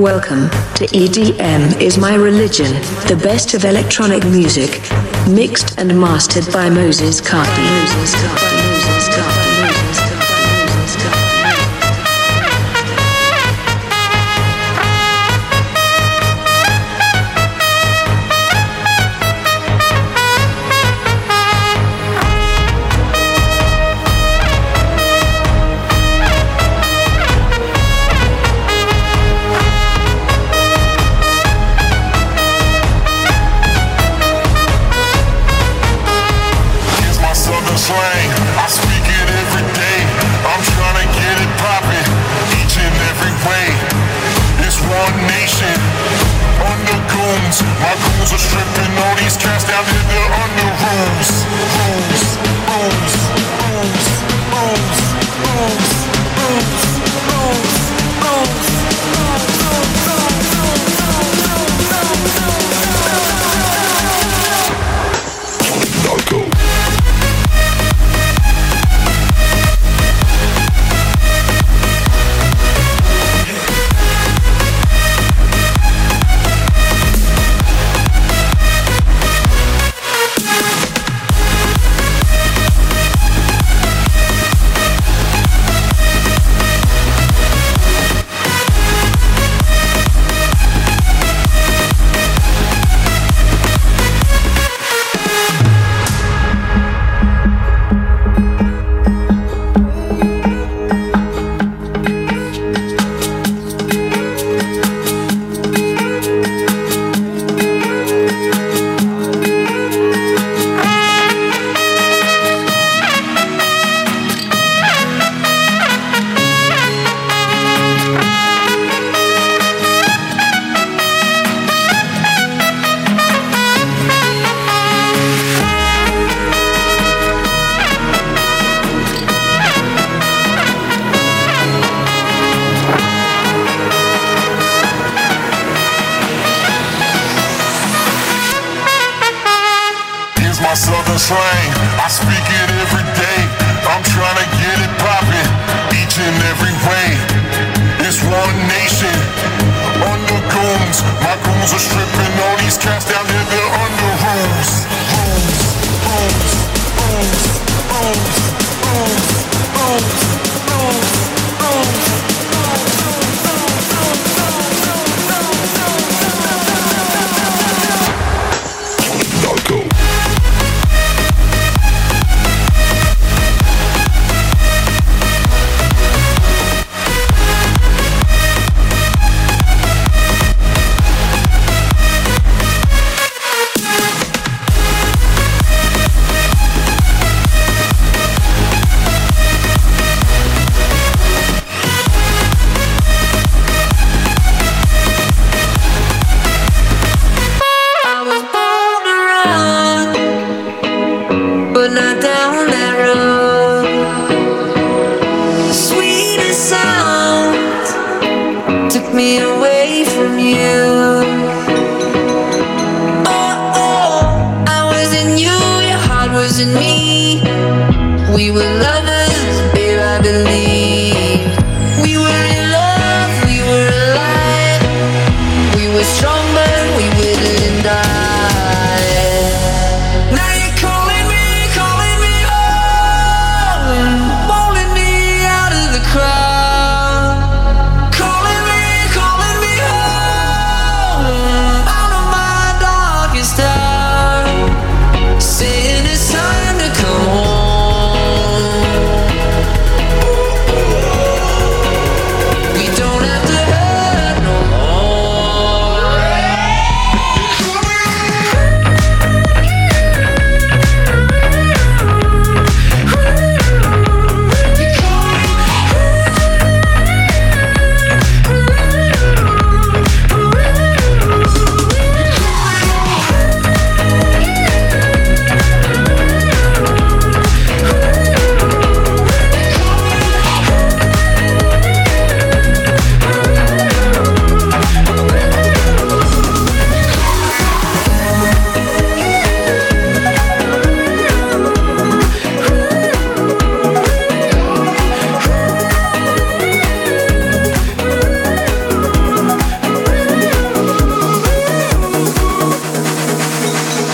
Welcome to EDM is my religion, the best of electronic music, mixed and mastered by Moses Carty. yours.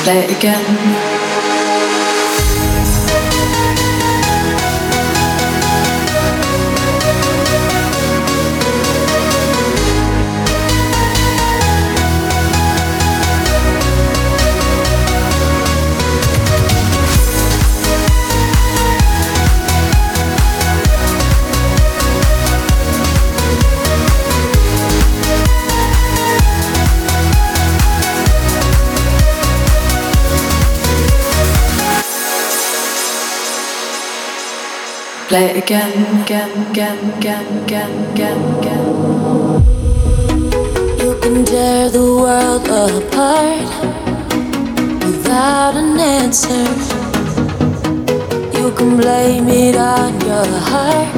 Moses Carty. Play again, again, again, again, again, again, again. You can tear the world apart without an answer. You can blame it on your heart,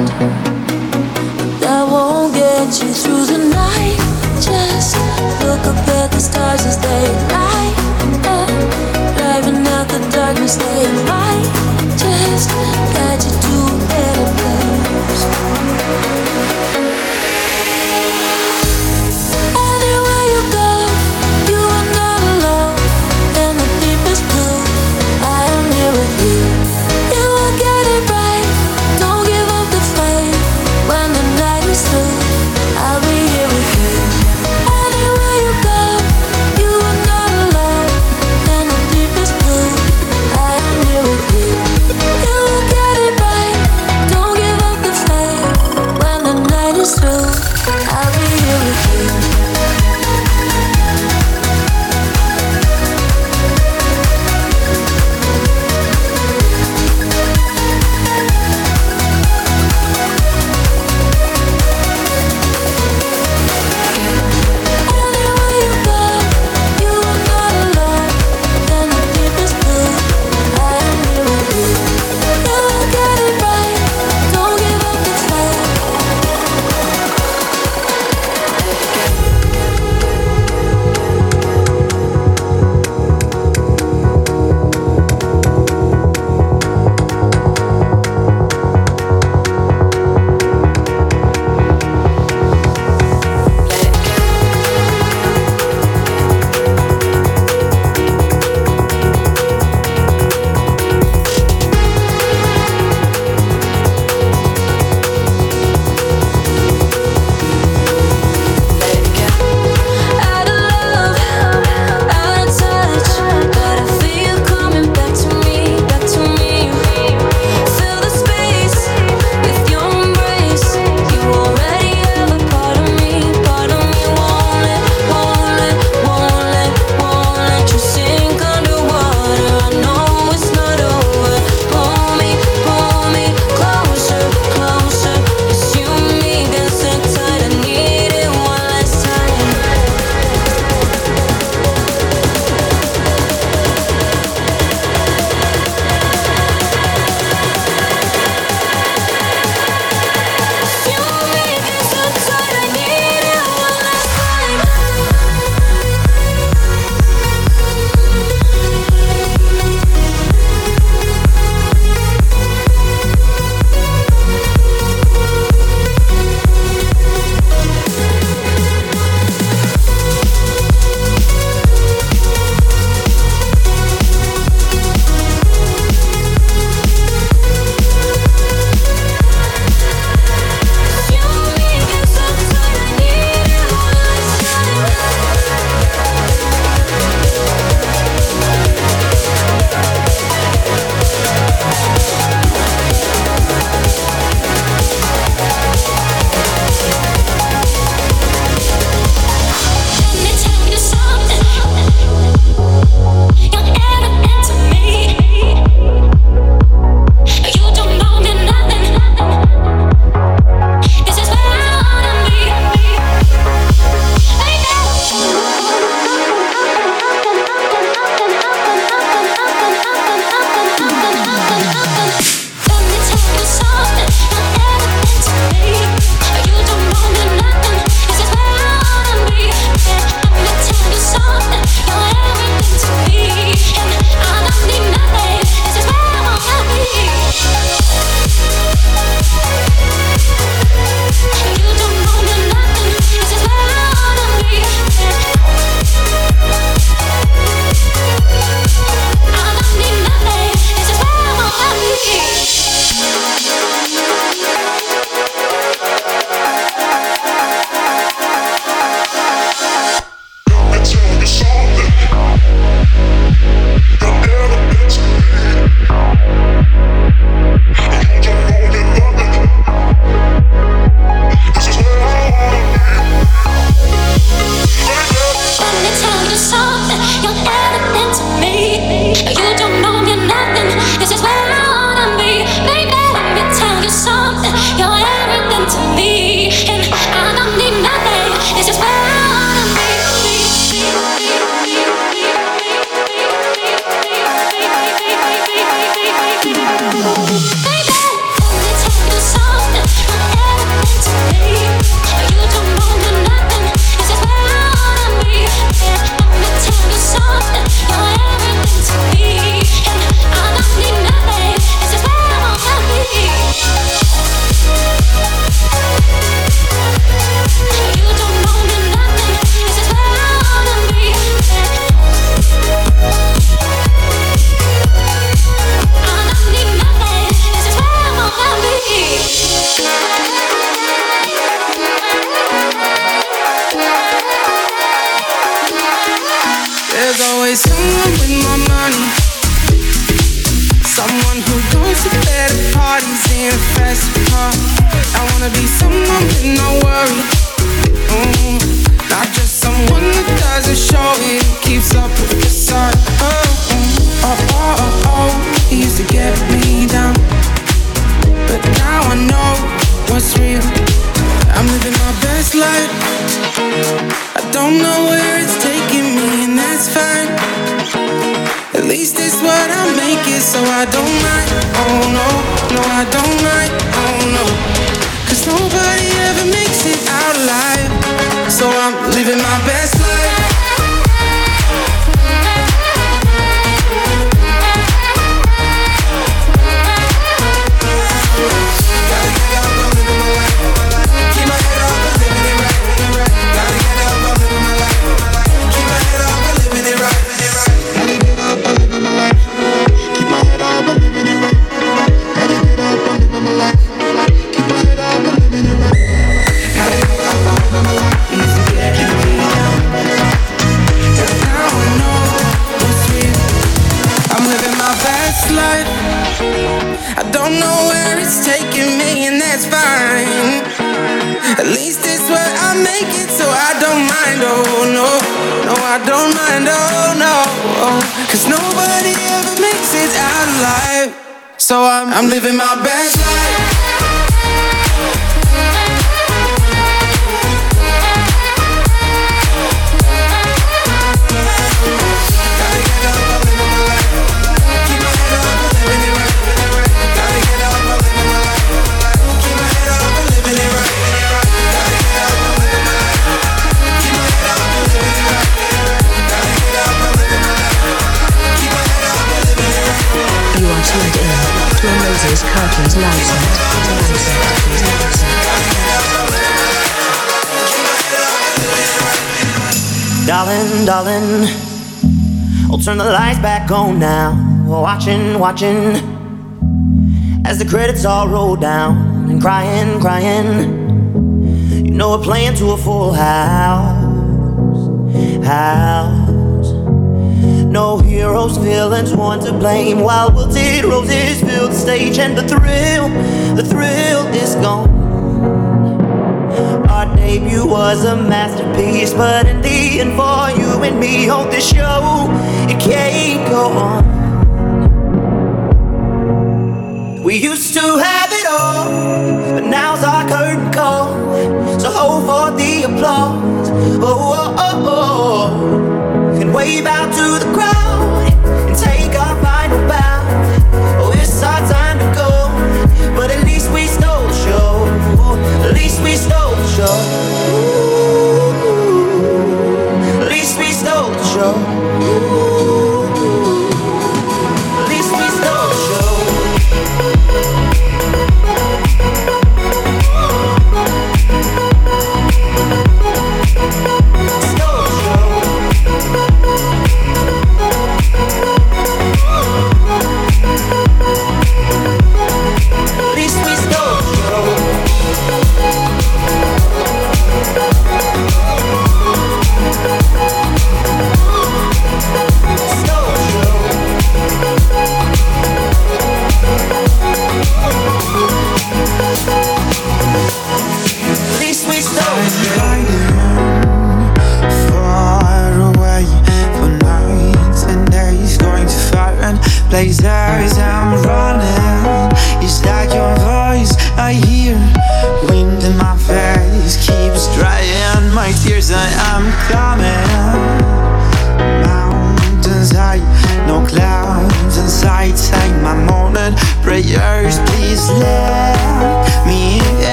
that won't get you through the night. Just look up at the stars as they light up, driving out the darkness they don't know where it's taking me, and that's fine. At least it's what I make it, so I don't mind. Oh no, no, I don't mind. Oh no, cause nobody ever makes it out alive. So I'm living my best life. So I'm, I'm living my best life. Darling, darling, I'll turn the lights back on now. Watching, watching, as the credits all roll down and crying, crying. You know we're playing to a full house, house. No heroes, villains, one to blame. While wilted roses fill the stage, and the thrill, the thrill is gone. Our debut was a masterpiece, but in the end, for you and me on this show, it can't go on. We used to have it all, but now's our curtain call. So hold for the applause. Oh, oh, oh, oh and wave out to the crowd and take our final bow. Oh, it's our time to go, but at least we stole the show. At least we stole the show.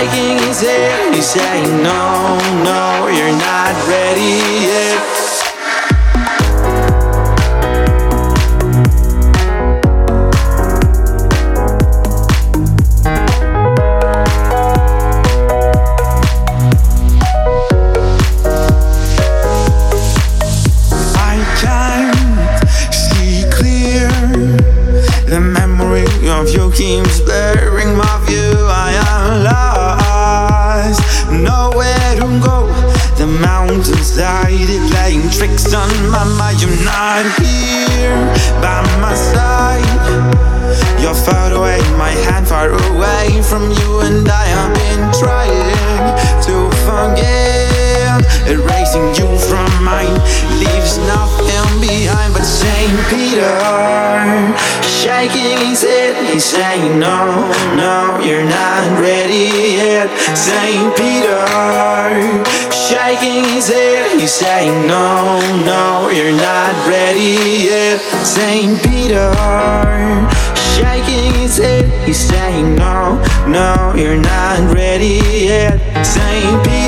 shaking his head. He's saying, No, no, you're not ready yet. say no, no, you're not ready yet. Saint Peter, shaking his head, He say, no, no, you're not ready yet. Saint Peter, shaking his head, He say, no, no, you're not ready yet. Saint Peter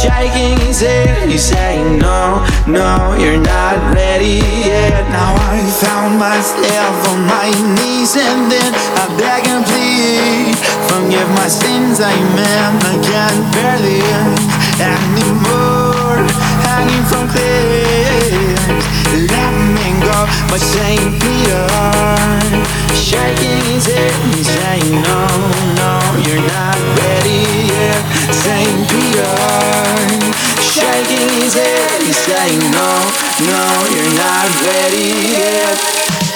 shaking his head. He's saying, No, no, you're not ready yet. Now I found myself on my knees, and then I beg and plead, Forgive my sins, amen. I can't bear this anymore. Hanging from cliffs, let me go. But Saint Peter, shaking his head, he's saying, No, no, you're not ready. St. Peter Shaking his head, he's saying no, no, you're not ready yet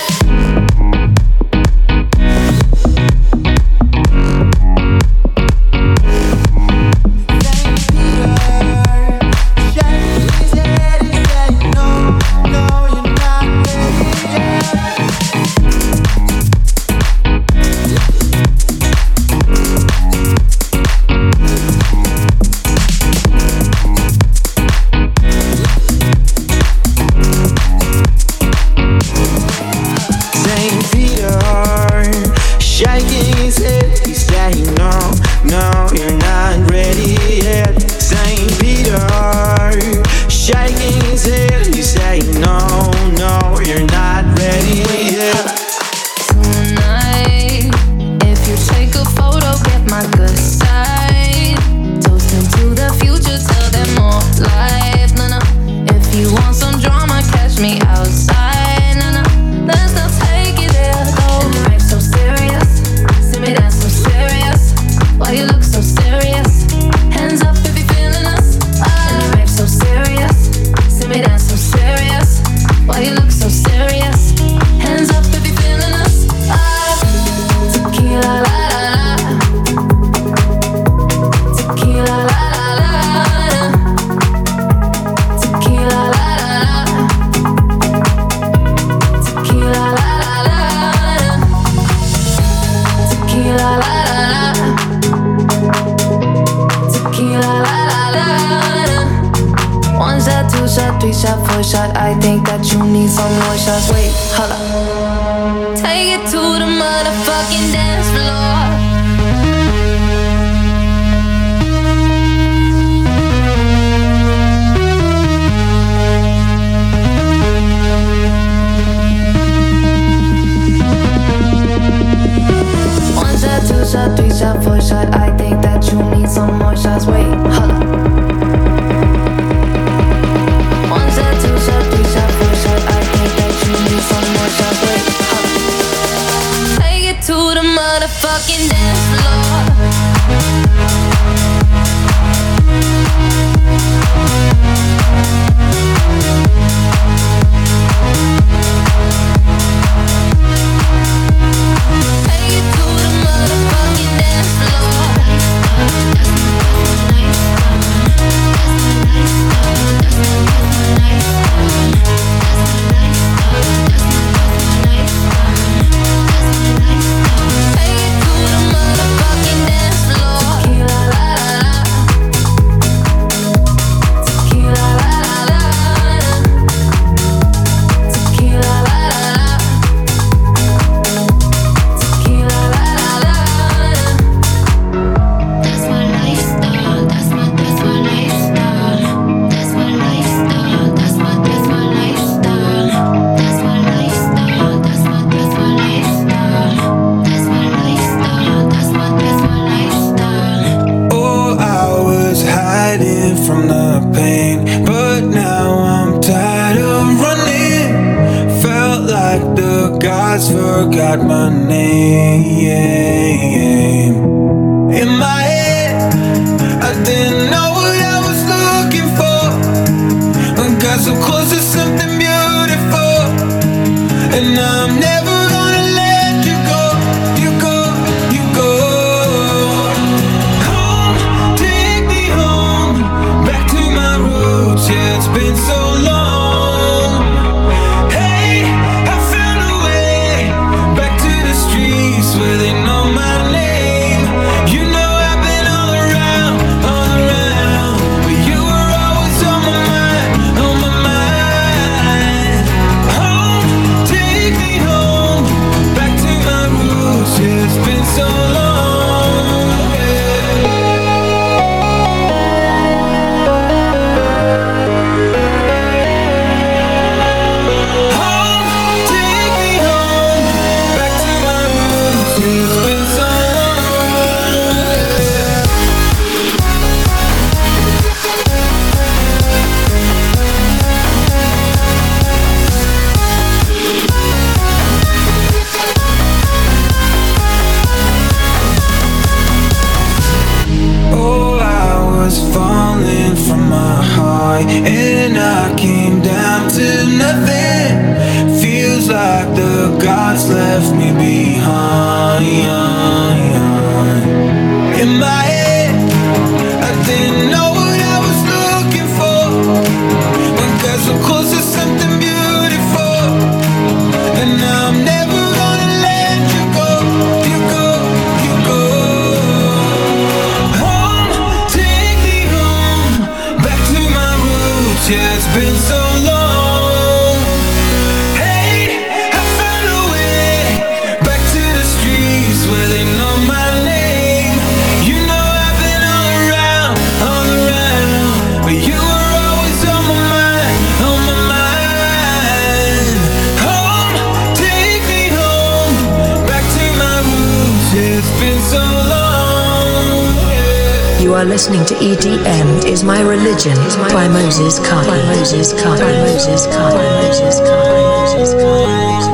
You are listening to EDM is my religion is my by Moses Carter. Moses Kai. Moses Kai. Moses Kai. Moses Kai.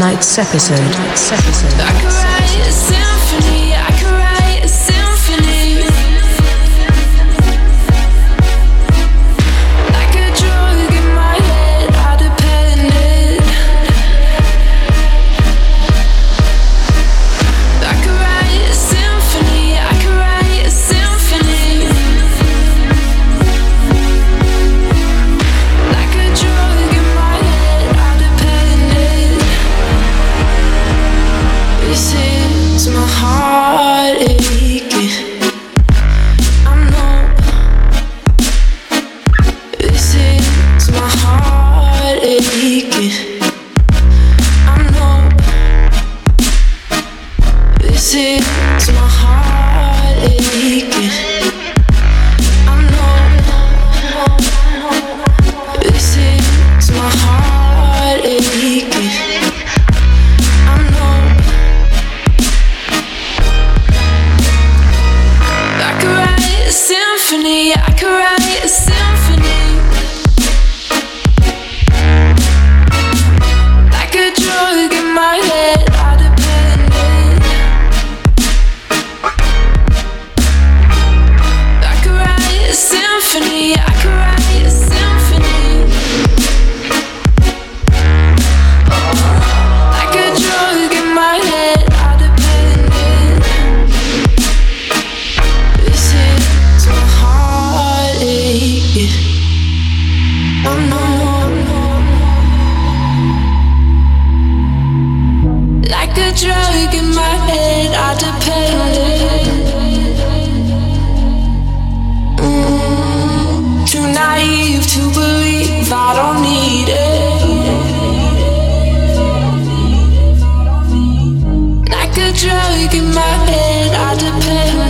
tonight's episode. a drug in my head, I depend. Too naive to believe I don't need it. Like a drug in my head, I depend.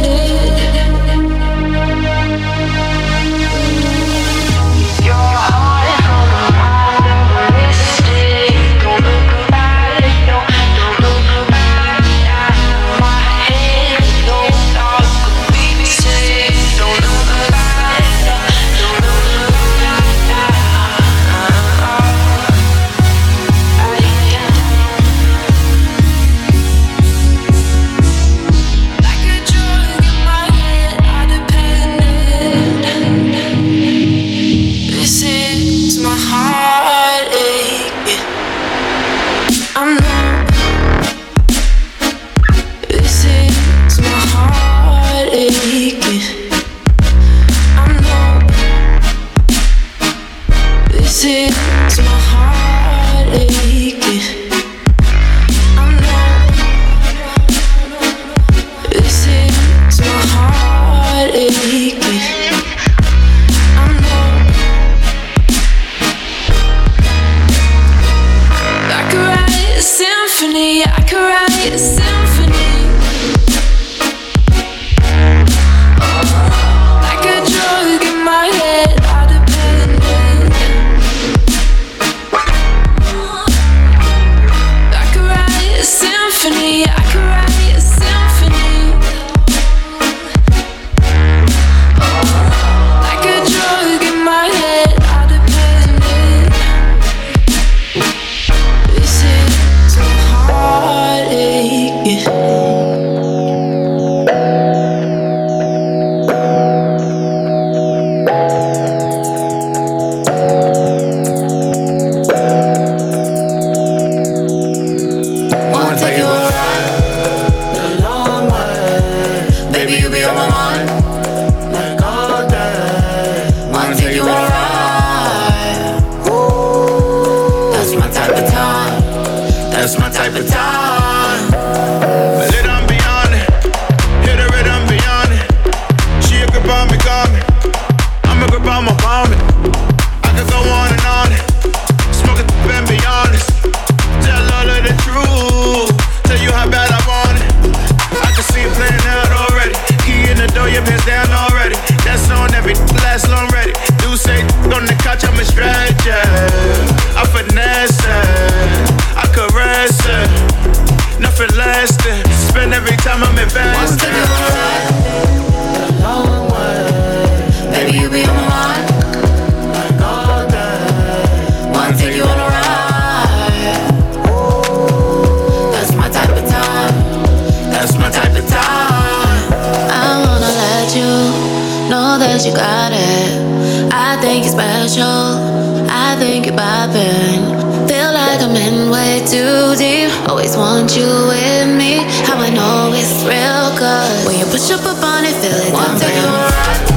You're I think you're poppin'. Feel like I'm in way too deep. Always want you with me. How I know it's real, cause when you push up up on it, feel like I'm taking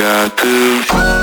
got to.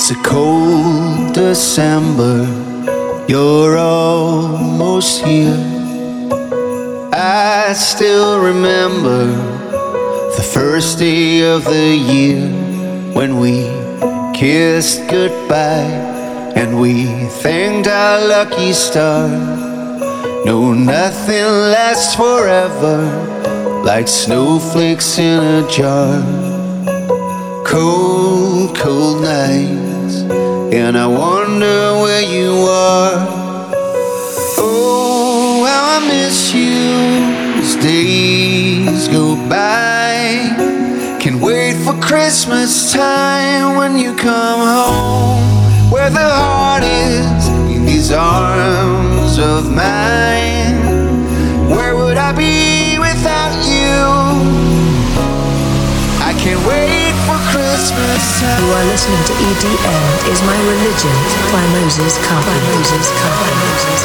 It's a cold December, you're almost here. I still remember the first day of the year when we kissed goodbye and we thanked our lucky star. No, nothing lasts forever like snowflakes in a jar cold, cold nights, and I wonder where you are. Oh, how I miss you as days go by. Can wait for Christmas time when you come home, where the heart is in these arms of mine. Where would I be without you? I can't wait. You are listening to EDM is my religion by Moses Carpenter.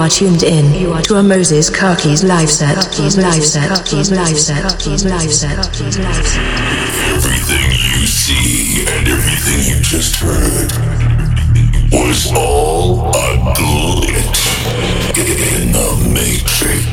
You are tuned in to a Moses Karki's live set. Live set. Live set. Live set. Live set. Everything you see and everything you just heard was all a glitch in the Matrix.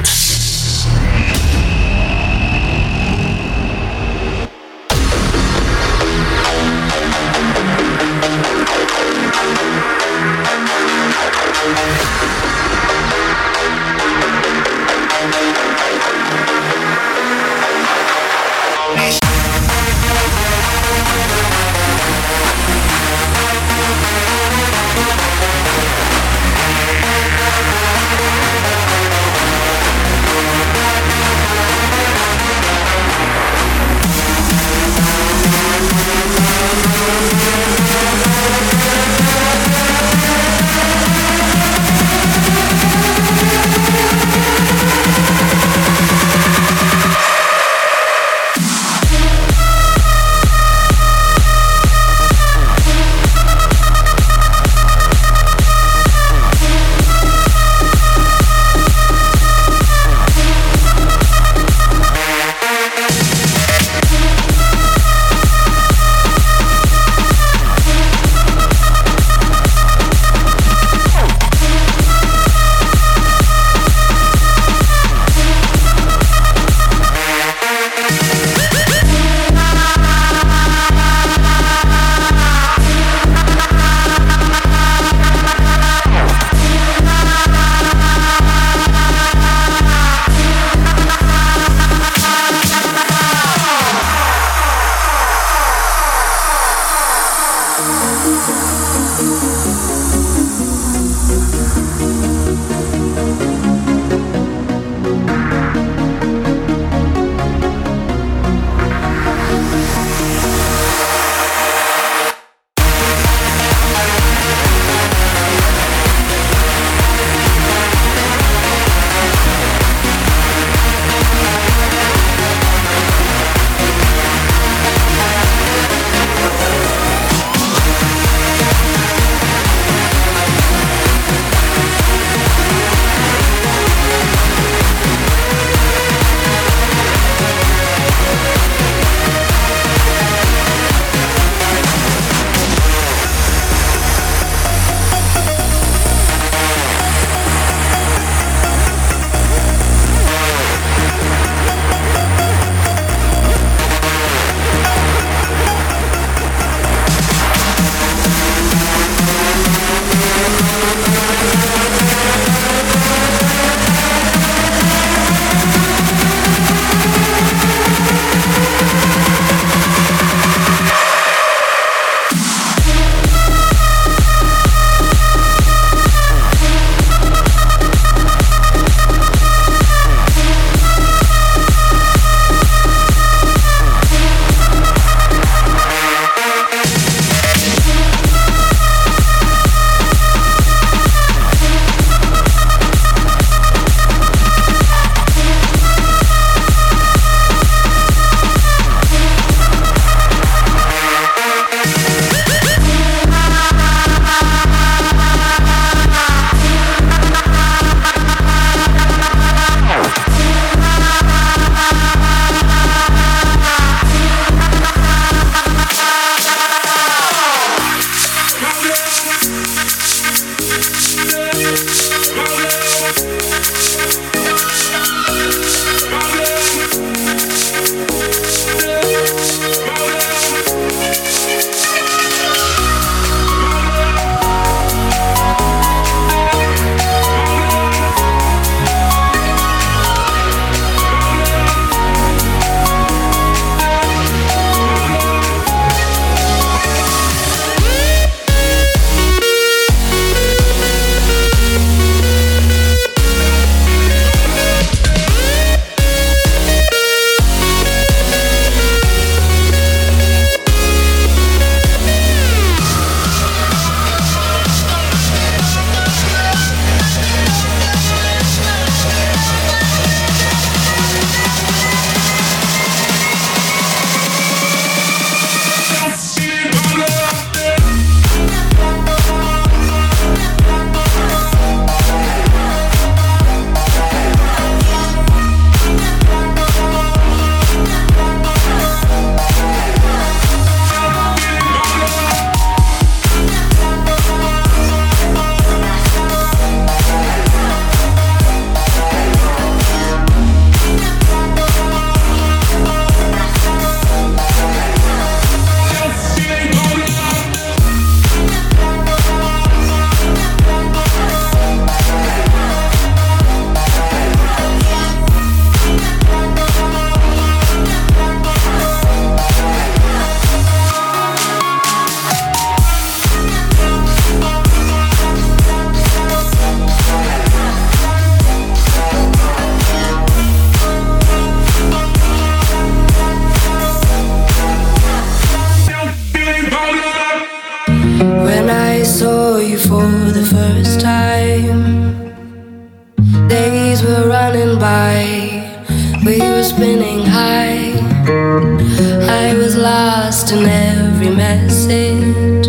Lost in every message,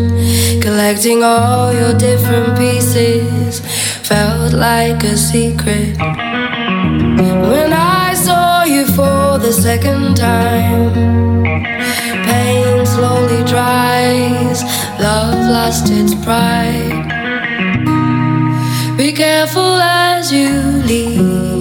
collecting all your different pieces. Felt like a secret when I saw you for the second time. Pain slowly dries, love lost its pride. Be careful as you leave.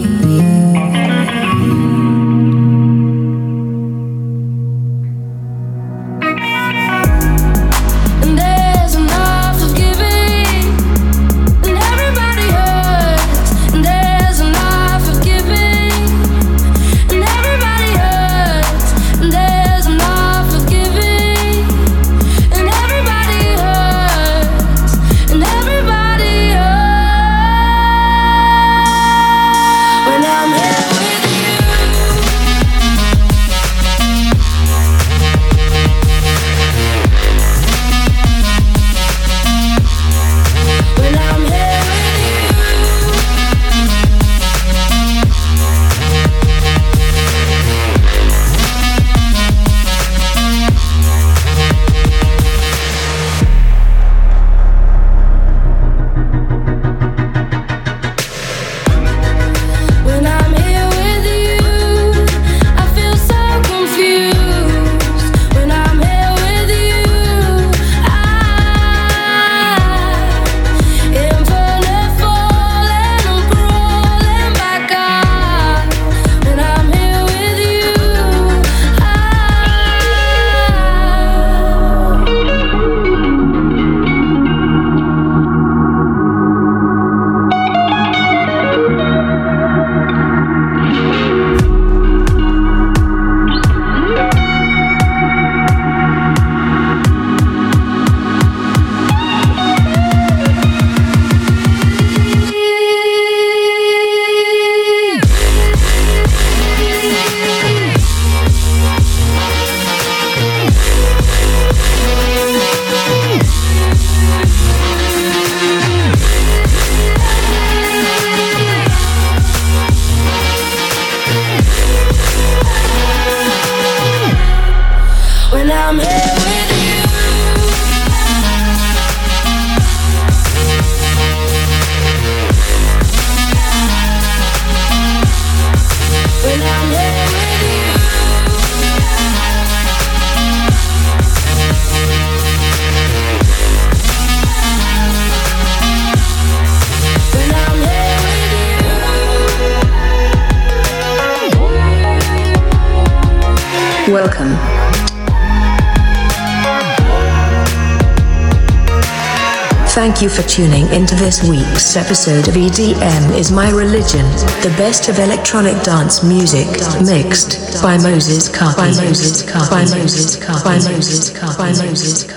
Thank you for tuning into this week's episode of EDM is My Religion, the best of electronic dance music, mixed by Moses Carpi. By Moses Carpi. By Moses Carpi. By Moses Carpi. By Moses Carpi.